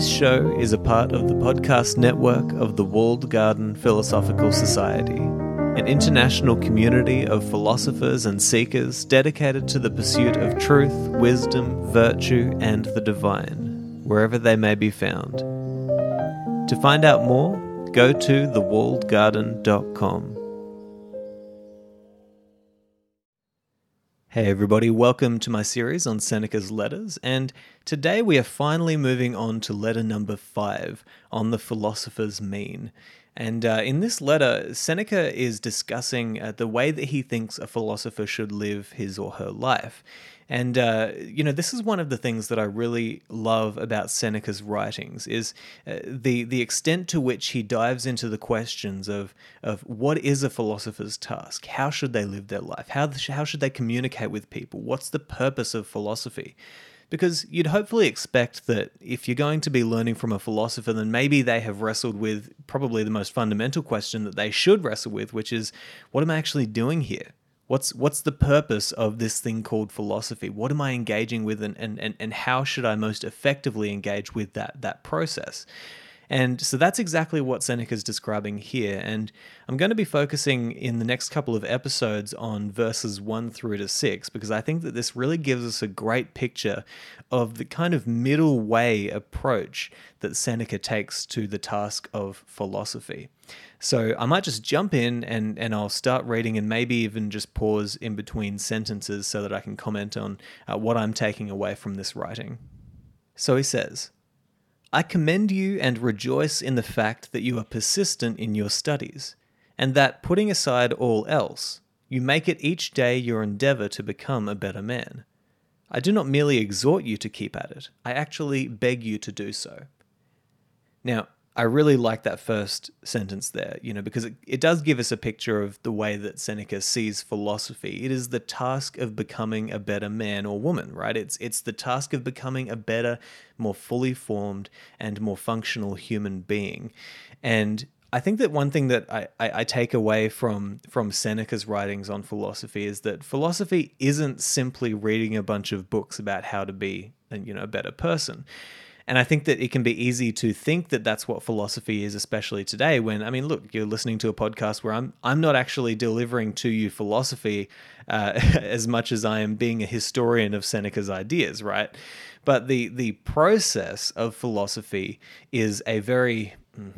This show is a part of the podcast network of the Walled Garden Philosophical Society, an international community of philosophers and seekers dedicated to the pursuit of truth, wisdom, virtue, and the divine, wherever they may be found. To find out more, go to thewalledgarden.com. Hey, everybody, welcome to my series on Seneca's letters. And today we are finally moving on to letter number five on the philosopher's mean. And uh, in this letter, Seneca is discussing uh, the way that he thinks a philosopher should live his or her life. And uh, you know, this is one of the things that I really love about Seneca's writings is uh, the the extent to which he dives into the questions of of what is a philosopher's task, how should they live their life, how how should they communicate with people, what's the purpose of philosophy. Because you'd hopefully expect that if you're going to be learning from a philosopher, then maybe they have wrestled with probably the most fundamental question that they should wrestle with, which is, what am I actually doing here? What's what's the purpose of this thing called philosophy? What am I engaging with and, and, and, how should I most effectively engage with that that process? And so that's exactly what Seneca's describing here. And I'm going to be focusing in the next couple of episodes on verses 1 through to 6, because I think that this really gives us a great picture of the kind of middle way approach that Seneca takes to the task of philosophy. So I might just jump in and, and I'll start reading and maybe even just pause in between sentences so that I can comment on uh, what I'm taking away from this writing. So he says, I commend you and rejoice in the fact that you are persistent in your studies, and that, putting aside all else, you make it each day your endeavour to become a better man. I do not merely exhort you to keep at it, I actually beg you to do so. Now, I really like that first sentence there, you know, because it, it does give us a picture of the way that Seneca sees philosophy. It is the task of becoming a better man or woman, right? It's it's the task of becoming a better, more fully formed and more functional human being. And I think that one thing that I, I, I, take away from from Seneca's writings on philosophy is that philosophy isn't simply reading a bunch of books about how to be, and you know, a better person. And I think that it can be easy to think that that's what philosophy is, especially today. When I mean, look, you're listening to a podcast where I'm I'm not actually delivering to you philosophy uh, as much as I am being a historian of Seneca's ideas, right? But the the process of philosophy is a very hmm,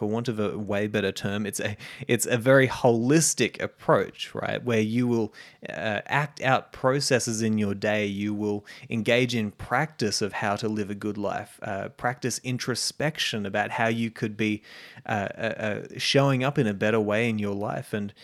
for want of a way better term, it's a it's a very holistic approach, right? Where you will uh, act out processes in your day. You will engage in practice of how to live a good life, uh, practice introspection about how you could be uh, uh, uh showing up in a better way in your life, and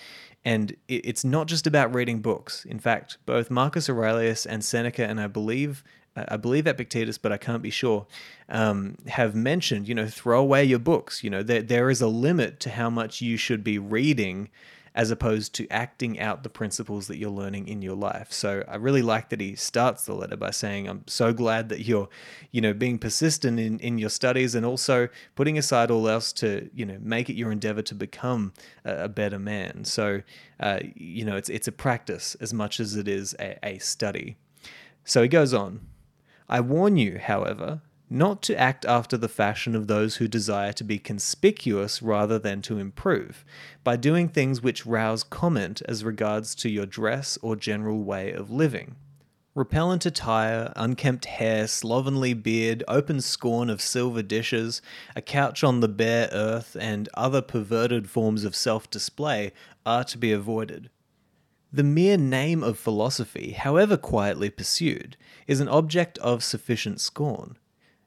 and it's not just about reading books. In fact, both Marcus Aurelius and Seneca, and I believe I believe Epictetus, but I can't be sure, um, have mentioned, you know, throw away your books. You know, there, there is a limit to how much you should be reading as opposed to acting out the principles that you're learning in your life. So I really like that he starts the letter by saying, I'm so glad that you're, you know, being persistent in, in your studies and also putting aside all else to, you know, make it your endeavor to become a, a better man. So, uh, you know, it's, it's a practice as much as it is a, a study. So he goes on. I warn you, however, not to act after the fashion of those who desire to be conspicuous rather than to improve, by doing things which rouse comment as regards to your dress or general way of living. Repellent attire, unkempt hair, slovenly beard, open scorn of silver dishes, a couch on the bare earth, and other perverted forms of self display are to be avoided. The mere name of philosophy, however quietly pursued, is an object of sufficient scorn.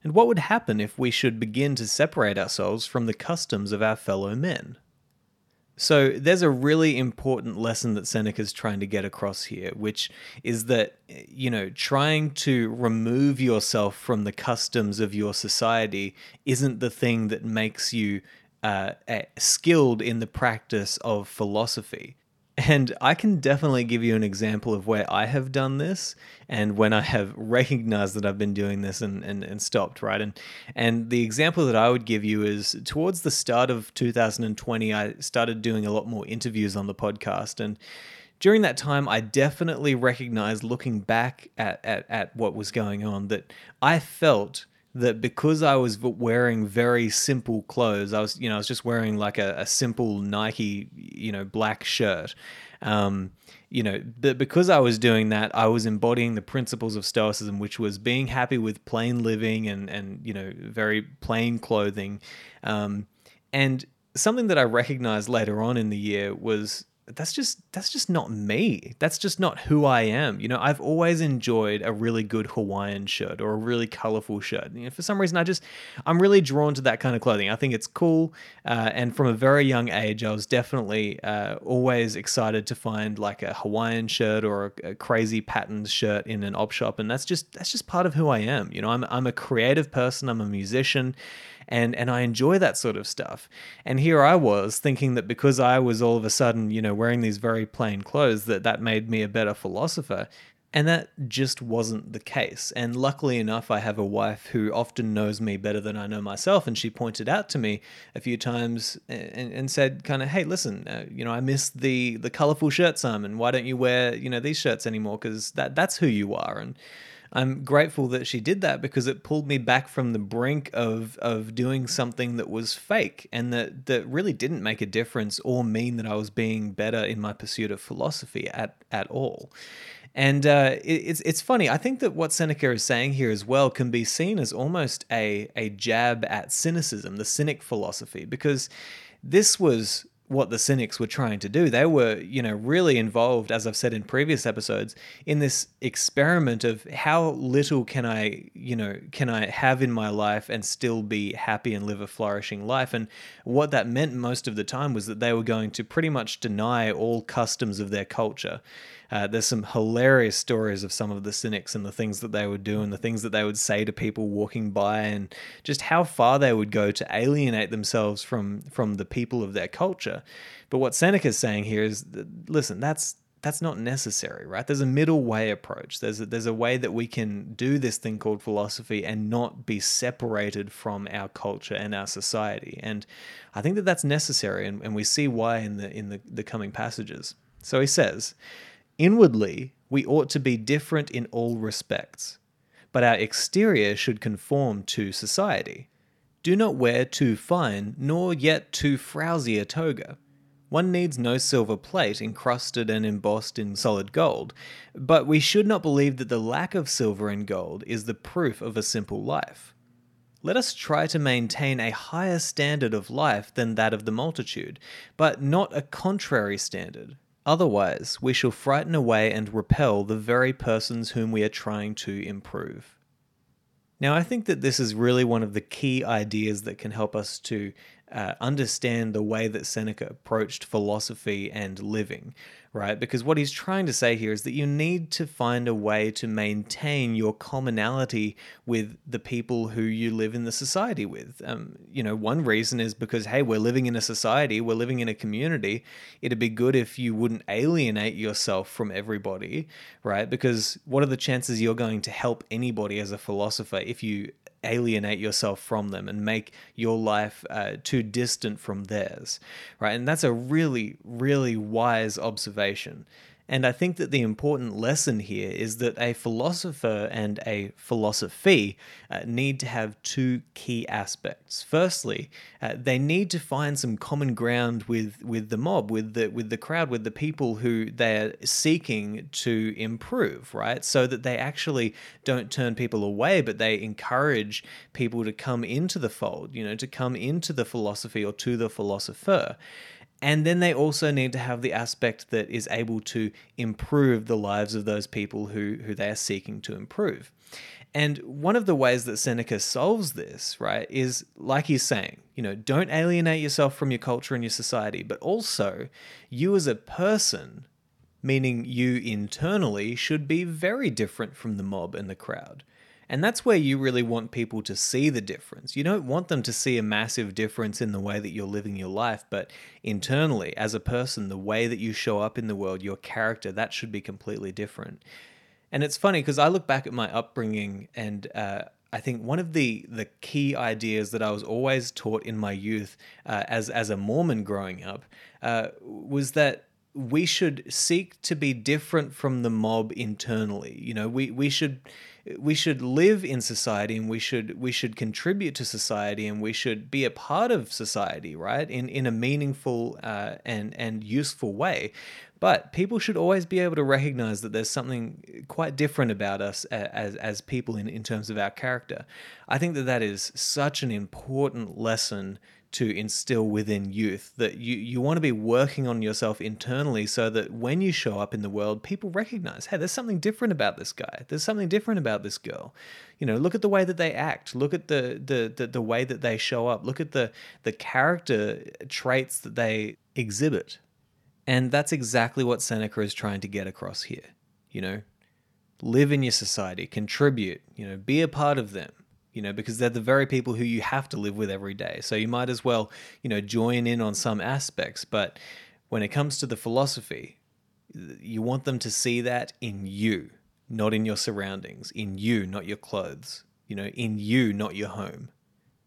And what would happen if we should begin to separate ourselves from the customs of our fellow men? So, there's a really important lesson that Seneca's trying to get across here, which is that, you know, trying to remove yourself from the customs of your society isn't the thing that makes you uh, skilled in the practice of philosophy. And I can definitely give you an example of where I have done this and when I have recognized that I've been doing this and, and, and stopped, right? And and the example that I would give you is towards the start of 2020, I started doing a lot more interviews on the podcast. And during that time, I definitely recognized looking back at, at, at what was going on that I felt that because I was wearing very simple clothes, I was, you know, I was just wearing like a, a simple Nike, you know, black shirt. Um, you know, but because I was doing that, I was embodying the principles of Stoicism, which was being happy with plain living and and you know very plain clothing, um, and something that I recognized later on in the year was that's just that's just not me. That's just not who I am. You know, I've always enjoyed a really good Hawaiian shirt or a really colorful shirt. You know, for some reason, I just I'm really drawn to that kind of clothing. I think it's cool, uh, and from a very young age, I was definitely uh, always excited to find like a Hawaiian shirt or a, a crazy patterned shirt in an op shop, and that's just that's just part of who I am. You know, I'm I'm a creative person. I'm a musician and and I enjoy that sort of stuff. And here I was thinking that because I was all of a sudden, you know, wearing these very plain clothes that that made me a better philosopher. And that just wasn't the case. And luckily enough, I have a wife who often knows me better than I know myself. And she pointed out to me a few times and, and said, kind of, hey, listen, uh, you know, I miss the the colorful shirt, Simon. Why don't you wear, you know, these shirts anymore? Because that that's who you are. And I'm grateful that she did that because it pulled me back from the brink of of doing something that was fake and that that really didn't make a difference or mean that I was being better in my pursuit of philosophy at at all. And uh, it, it's it's funny. I think that what Seneca is saying here as well can be seen as almost a a jab at cynicism, the cynic philosophy, because this was what the cynics were trying to do. They were, you know, really involved, as I've said in previous episodes, in this experiment of how little can I, you know, can I have in my life and still be happy and live a flourishing life. And what that meant most of the time was that they were going to pretty much deny all customs of their culture. Uh, there's some hilarious stories of some of the cynics and the things that they would do and the things that they would say to people walking by and just how far they would go to alienate themselves from from the people of their culture. But what Seneca is saying here is, listen, that's that's not necessary, right? There's a middle way approach. There's a, there's a way that we can do this thing called philosophy and not be separated from our culture and our society. And I think that that's necessary, and, and we see why in the in the, the coming passages. So he says, Inwardly, we ought to be different in all respects, but our exterior should conform to society. Do not wear too fine nor yet too frowsy a toga. One needs no silver plate encrusted and embossed in solid gold, but we should not believe that the lack of silver and gold is the proof of a simple life. Let us try to maintain a higher standard of life than that of the multitude, but not a contrary standard, Otherwise, we shall frighten away and repel the very persons whom we are trying to improve. Now, I think that this is really one of the key ideas that can help us to uh, understand the way that Seneca approached philosophy and living, right? Because what he's trying to say here is that you need to find a way to maintain your commonality with the people who you live in the society with. Um, you know, one reason is because, hey, we're living in a society, we're living in a community. It'd be good if you wouldn't alienate yourself from everybody, right? Because what are the chances you're going to help anybody as a philosopher if you alienate yourself from them and make your life uh, too distant from theirs, right? And that's a really, really wise observation. And I think that the important lesson here is that a philosopher and a philosophy uh, need to have two key aspects. Firstly, uh, they need to find some common ground with, with the mob, with the with the crowd, with the people who they're seeking to improve, right? So that they actually don't turn people away, but they encourage people to come into the fold, you know, to come into the philosophy or to the philosopher. And then they also need to have the aspect that is able to improve the lives of those people who, who they are seeking to improve. And one of the ways that Seneca solves this, right, is like he's saying, you know, don't alienate yourself from your culture and your society, but also you as a person, meaning you internally, should be very different from the mob and the crowd. And that's where you really want people to see the difference. You don't want them to see a massive difference in the way that you're living your life, but internally, as a person, the way that you show up in the world, your character, that should be completely different. And it's funny because I look back at my upbringing and uh, I think one of the the key ideas that I was always taught in my youth uh, as as a Mormon growing up uh, was that we should seek to be different from the mob internally. You know, we, we should we should live in society and we should we should contribute to society and we should be a part of society, right? In in a meaningful uh, and and useful way. But people should always be able to recognize that there's something quite different about us as, as people in, in terms of our character. I think that that is such an important lesson to instill within youth that you, you want to be working on yourself internally so that when you show up in the world, people recognize, hey, there's something different about this guy. There's something different about this girl. You know, look at the way that they act. Look at the the the, the way that they show up. Look at the the character traits that they exhibit. And that's exactly what Seneca is trying to get across here. You know, live in your society, contribute, you know, be a part of them, you know, because they're the very people who you have to live with every day. So you might as well, you know, join in on some aspects. But when it comes to the philosophy, you want them to see that in you, not in your surroundings, in you, not your clothes, you know, in you, not your home.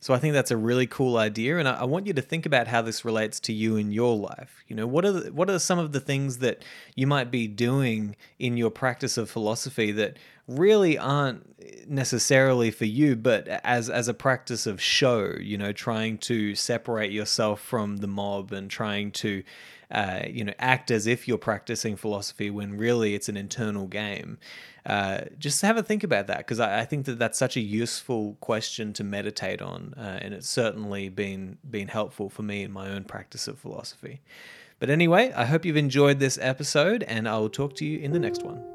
So I think that's a really cool idea, and I, I, want you to think about how this relates to you in your life. You know, what are the, what are some of the things that you might be doing in your practice of philosophy that really aren't necessarily for you, but as as a practice of show. You know, trying to separate yourself from the mob and trying to uh, you know, act as if you're practicing philosophy when really it's an internal game. Uh, just have a think about that because I, I, think that that's such a useful question to meditate on, uh, and it's certainly been been helpful for me in my own practice of philosophy. But anyway, I hope you've enjoyed this episode, and I will talk to you in the next one.